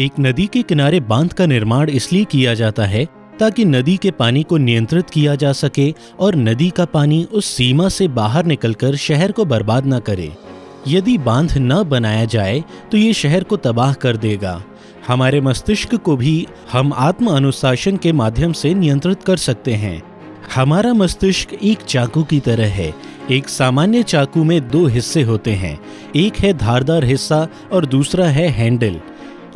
एक नदी के किनारे बाँध का निर्माण इसलिए किया जाता है ताकि नदी के पानी को नियंत्रित किया जा सके और नदी का पानी उस सीमा से बाहर निकलकर शहर को बर्बाद न करे। यदि बाँध न बनाया जाए तो ये शहर को तबाह कर देगा। हमारे मस्तिष्क को भी हम आत्म अनुशासन के माध्यम से नियंत्रित कर सकते हैं। हमारा मस्तिष्क एक चाकू की तरह है। एक सामान्य चाकू में दो हिस्से होते हैं। एक है धारदार हिस्सा और दूसरा है हैंडल।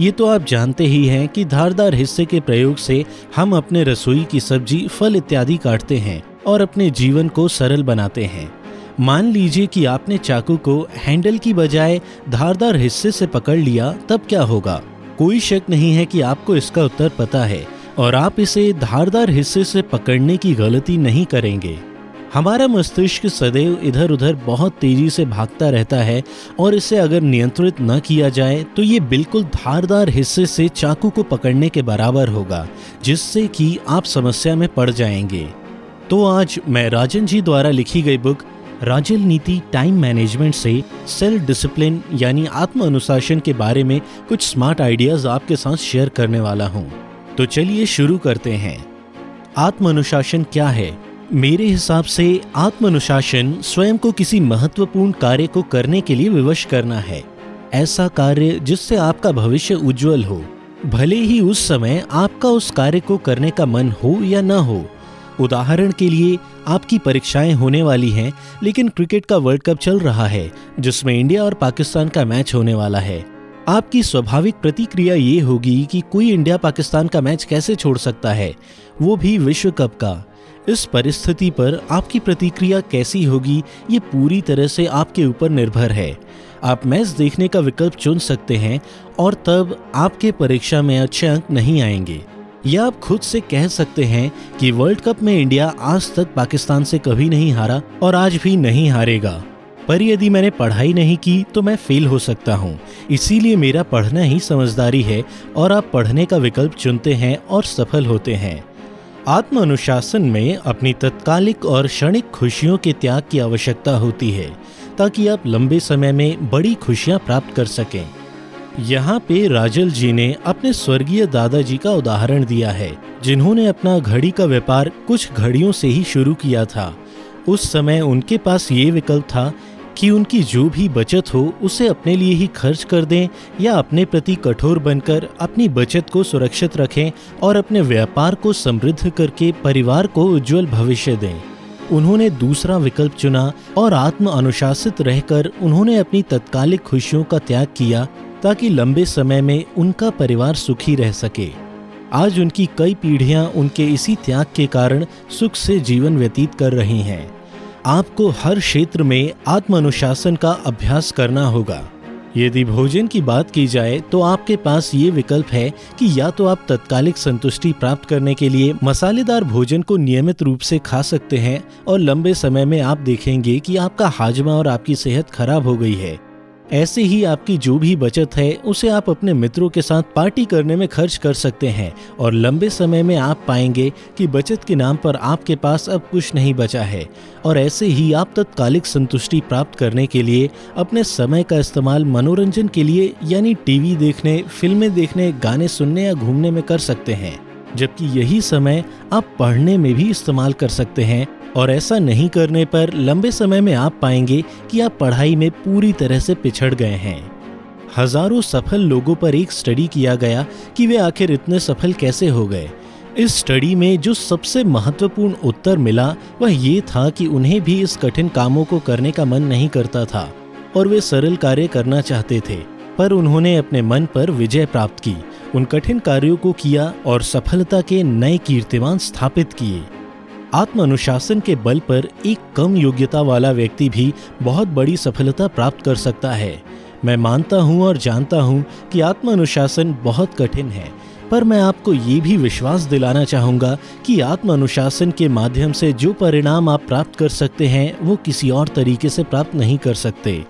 ये तो आप जानते ही हैं कि धारदार हिस्से के प्रयोग से हम अपने रसोई की सब्ज़ी, फल इत्यादि काटते हैं और अपने जीवन को सरल बनाते हैं। मान लीजिए कि आपने चाकू को हैंडल की बजाय धारदार हिस्से से पकड़ लिया, तब क्या होगा? कोई शक नहीं है कि आपको इसका उत्तर पता है और आप इसे धारदार हिस्से से पकड़ने की गलती नहीं करेंगे। हमारा मस्तिष्क सदैव इधर उधर बहुत तेज़ी से भागता रहता है और इसे अगर नियंत्रित न किया जाए तो ये बिल्कुल धारदार हिस्से से चाकू को पकड़ने के बराबर होगा, जिससे कि आप समस्या में पड़ जाएँगे। तो आज मैं राजन जी द्वारा लिखी गई बुक, राजल नीति टाइम मैनेजमेंट से सेल्फ डिसिप्लिन यानी आत्म अनुशासन के बारे में कुछ स्मार्ट आइडियाज़ आपके साथ शेयर करने वाला हूँ। तो चलिए शुरू करते हैं। आत्म अनुशासन क्या है? मेरे हिसाब से आत्म अनुशासन स्वयं को किसी महत्वपूर्ण कार्य को करने के लिए विवश करना है। ऐसा कार्य जिससे आपका भविष्य उज्जवल हो, भले ही उस समय आपका उस कार्य को करने का मन हो या न हो। उदाहरण के लिए, आपकी परीक्षाएँ होने वाली हैं, लेकिन क्रिकेट का वर्ल्ड कप चल रहा है, जिसमें इंडिया और पाकिस्तान का मैच होने वाला है। आपकी स्वाभाविक प्रतिक्रिया ये होगी कि कोई इंडिया पाकिस्तान का मैच कैसे छोड़ सकता है? वो भी विश्व कप का। इस परिस्थिति पर आपकी प्रतिक्रिया कैसी होगी, ये पूरी तरह से आपके ऊपर निर्भर है। आप मैच देखने का विकल्प चुन सकते हैं और तब आपके परीक्षा में अच्छे अंक नहीं आएँगे। या आप खुद से कह सकते हैं कि वर्ल्ड कप में इंडिया आज तक पाकिस्तान से कभी नहीं हारा और आज भी नहीं हारेगा। पर यदि मैंने पढ़ाई नहीं की तो मैं फेल हो सकता हूँ। इसीलिए मेरा पढ़ना ही समझदारी है और आप पढ़ने का विकल्प चुनते हैं और सफल होते हैं। आत्म अनुशासन में अपनी तत्कालिक और क्षणिक खुशियों के त्याग की आवश्यकता होती है, ताकि आप लंबे समय में बड़ी खुशियाँ प्राप्त कर सकें। यहाँ पे राजल जी ने अपने स्वर्गीय दादाजी का उदाहरण दिया है, जिन्होंने अपना घड़ी का व्यापार कुछ घड़ियों से ही शुरू किया था। उस समय उनके पास ये विकल्प था कि उनकी जो भी बचत हो, उसे अपने लिए ही खर्च कर दें या अपने प्रति कठोर बनकर अपनी बचत को सुरक्षित रखें और अपने व्यापार को समृद्ध करके परिवार को उज्जवल भविष्य दें। उन्होंने दूसरा विकल्प चुना और आत्म अनुशासित रहकर उन्होंने अपनी तत्कालिक खुशियों का त्याग किया ताकि लंबे समय में उनका परिवार सुखी रह सके। आज उनकी कई पीढ़ियाँ उनके इसी त्याग के कारण सुख से जीवन व्यतीत कर रही हैं। आपको हर क्षेत्र में आत्म अनुशासन का अभ्यास करना होगा। यदि भोजन की बात की जाए तो आपके पास ये विकल्प है कि या तो आप तत्कालिक संतुष्टि प्राप्त करने के लिए मसालेदार भोजन को नियमित रूप से खा सकते हैं, और लंबे समय में आप देखेंगे कि आपका हाजमा और आपकी सेहत खराब हो गई है। ऐसे ही आपकी जो भी बचत है, उसे आप अपने मित्रों के साथ पार्टी करने में खर्च कर सकते हैं और लंबे समय में आप पाएँगे कि बचत के नाम पर आपके पास अब कुछ नहीं बचा है। और ऐसे ही आप तत्कालिक संतुष्टि प्राप्त करने के लिए, अपने समय का इस्तेमाल मनोरंजन के लिए, यानी टीवी देखने, फ़िल्में देखने, गाने सुनने या घूमने में कर सकते हैं। जबकि यही समय आप पढ़ने में भी इस्तेमाल कर सकते हैं और ऐसा नहीं करने पर लंबे समय में आप पाएँगे कि आप पढ़ाई में पूरी तरह से पिछड़ गए हैं। हज़ारों सफल लोगों पर एक स्टडी किया गया कि वे आखिर इतने सफल कैसे हो गए। इस स्टडी में जो सबसे महत्वपूर्ण उत्तर मिला, वह ये था कि उन्हें भी इस कठिन कामों को करने का मन नहीं करता था और वे सरल कार्य करना चाहते थे, पर उन्होंने अपने मन पर विजय प्राप्त की, उन कठिन कार्यों को किया और सफलता के नए कीर्तिमान स्थापित किए। आत्म अनुशासन के बल पर एक कम योग्यता वाला व्यक्ति भी बहुत बड़ी सफलता प्राप्त कर सकता है। मैं मानता हूँ और जानता हूँ कि आत्म अनुशासन बहुत कठिन है, पर मैं आपको ये भी विश्वास दिलाना चाहूँगा कि आत्म अनुशासन के माध्यम से जो परिणाम आप प्राप्त कर सकते हैं, वो किसी और तरीके से प्राप्त नहीं कर सकते।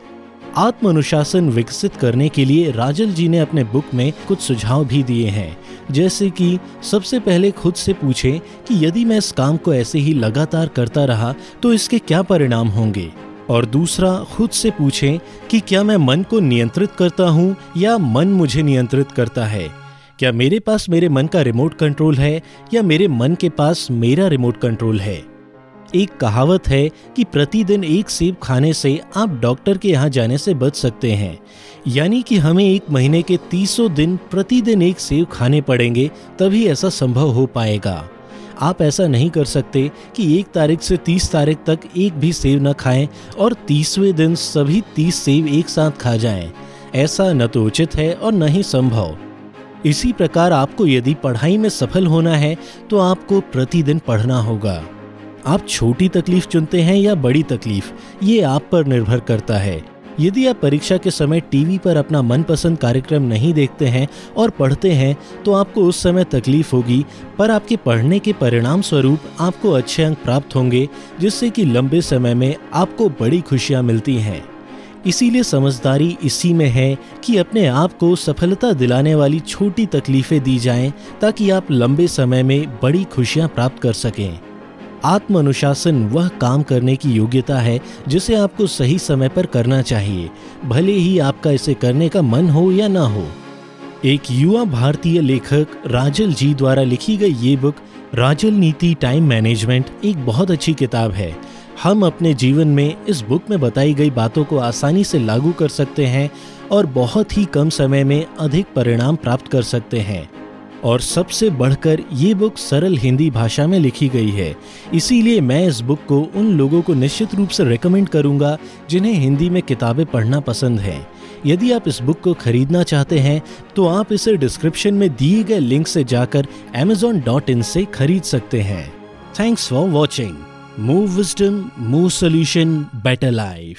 आत्म अनुशासन विकसित करने के लिए राजल जी ने अपने बुक में कुछ सुझाव भी दिए हैं। जैसे कि, सबसे पहले खुद से पूछें कि यदि मैं इस काम को ऐसे ही लगातार करता रहा तो इसके क्या परिणाम होंगे? और दूसरा, खुद से पूछें कि क्या मैं मन को नियंत्रित करता हूँ या मन मुझे नियंत्रित करता है? क्या मेरे पास मेरे मन का रिमोट कंट्रोल है या मेरे मन के पास मेरा रिमोट कंट्रोल है? एक कहावत है कि प्रतिदिन एक सेब खाने से आप डॉक्टर के यहाँ जाने से बच सकते हैं। यानी कि हमें एक महीने के तीसों दिन प्रतिदिन एक सेब खाने पड़ेंगे, तभी ऐसा संभव हो पाएगा। आप ऐसा नहीं कर सकते कि एक तारीख से तीस तारीख तक एक भी सेब न खाएँ और तीसवें दिन सभी तीस सेब एक साथ खा जाएँ। ऐसा न तो उचित है और न ही संभव। इसी प्रकार आपको यदि पढ़ाई में सफल होना है तो आपको प्रतिदिन पढ़ना होगा। आप छोटी तकलीफ़ चुनते हैं या बड़ी तकलीफ़, ये आप पर निर्भर करता है। यदि आप परीक्षा के समय टीवी पर अपना मनपसंद कार्यक्रम नहीं देखते हैं और पढ़ते हैं तो आपको उस समय तकलीफ़ होगी, पर आपके पढ़ने के परिणाम स्वरूप आपको अच्छे अंक प्राप्त होंगे, जिससे कि लंबे समय में आपको बड़ी खुशियाँ मिलती हैं। इसीलिए समझदारी इसी में है कि अपने आप को सफलता दिलाने वाली छोटी तकलीफें दी जाएँ, ताकि आप लंबे समय में बड़ी खुशियाँ प्राप्त कर सकें। आत्म अनुशासन वह काम करने की योग्यता है जिसे आपको सही समय पर करना चाहिए। भले ही आपका इसे करने का मन हो या ना हो। एक युवा भारतीय लेखक राजल जी द्वारा लिखी गई ये बुक, राजल नीति टाइम मैनेजमेंट, एक बहुत अच्छी किताब है। हम अपने जीवन में इस बुक में बताई गई बातों को आसानी से लागू कर सकते हैं और बहुत ही कम समय में अधिक परिणाम प्राप्त कर सकते हैं। और सबसे बढ़कर ये बुक सरल हिंदी भाषा में लिखी गई है। इसीलिए मैं इस बुक को उन लोगों को निश्चित रूप से रेकमेंड करूँगा, जिन्हें हिंदी में किताबें पढ़ना पसंद है। यदि आप इस बुक को खरीदना चाहते हैं तो आप इसे डिस्क्रिप्शन में दिए गए लिंक से जाकर अमेजोन डॉट इन से खरीद सकते हैं। Thanks for watching move wisdom move solution better life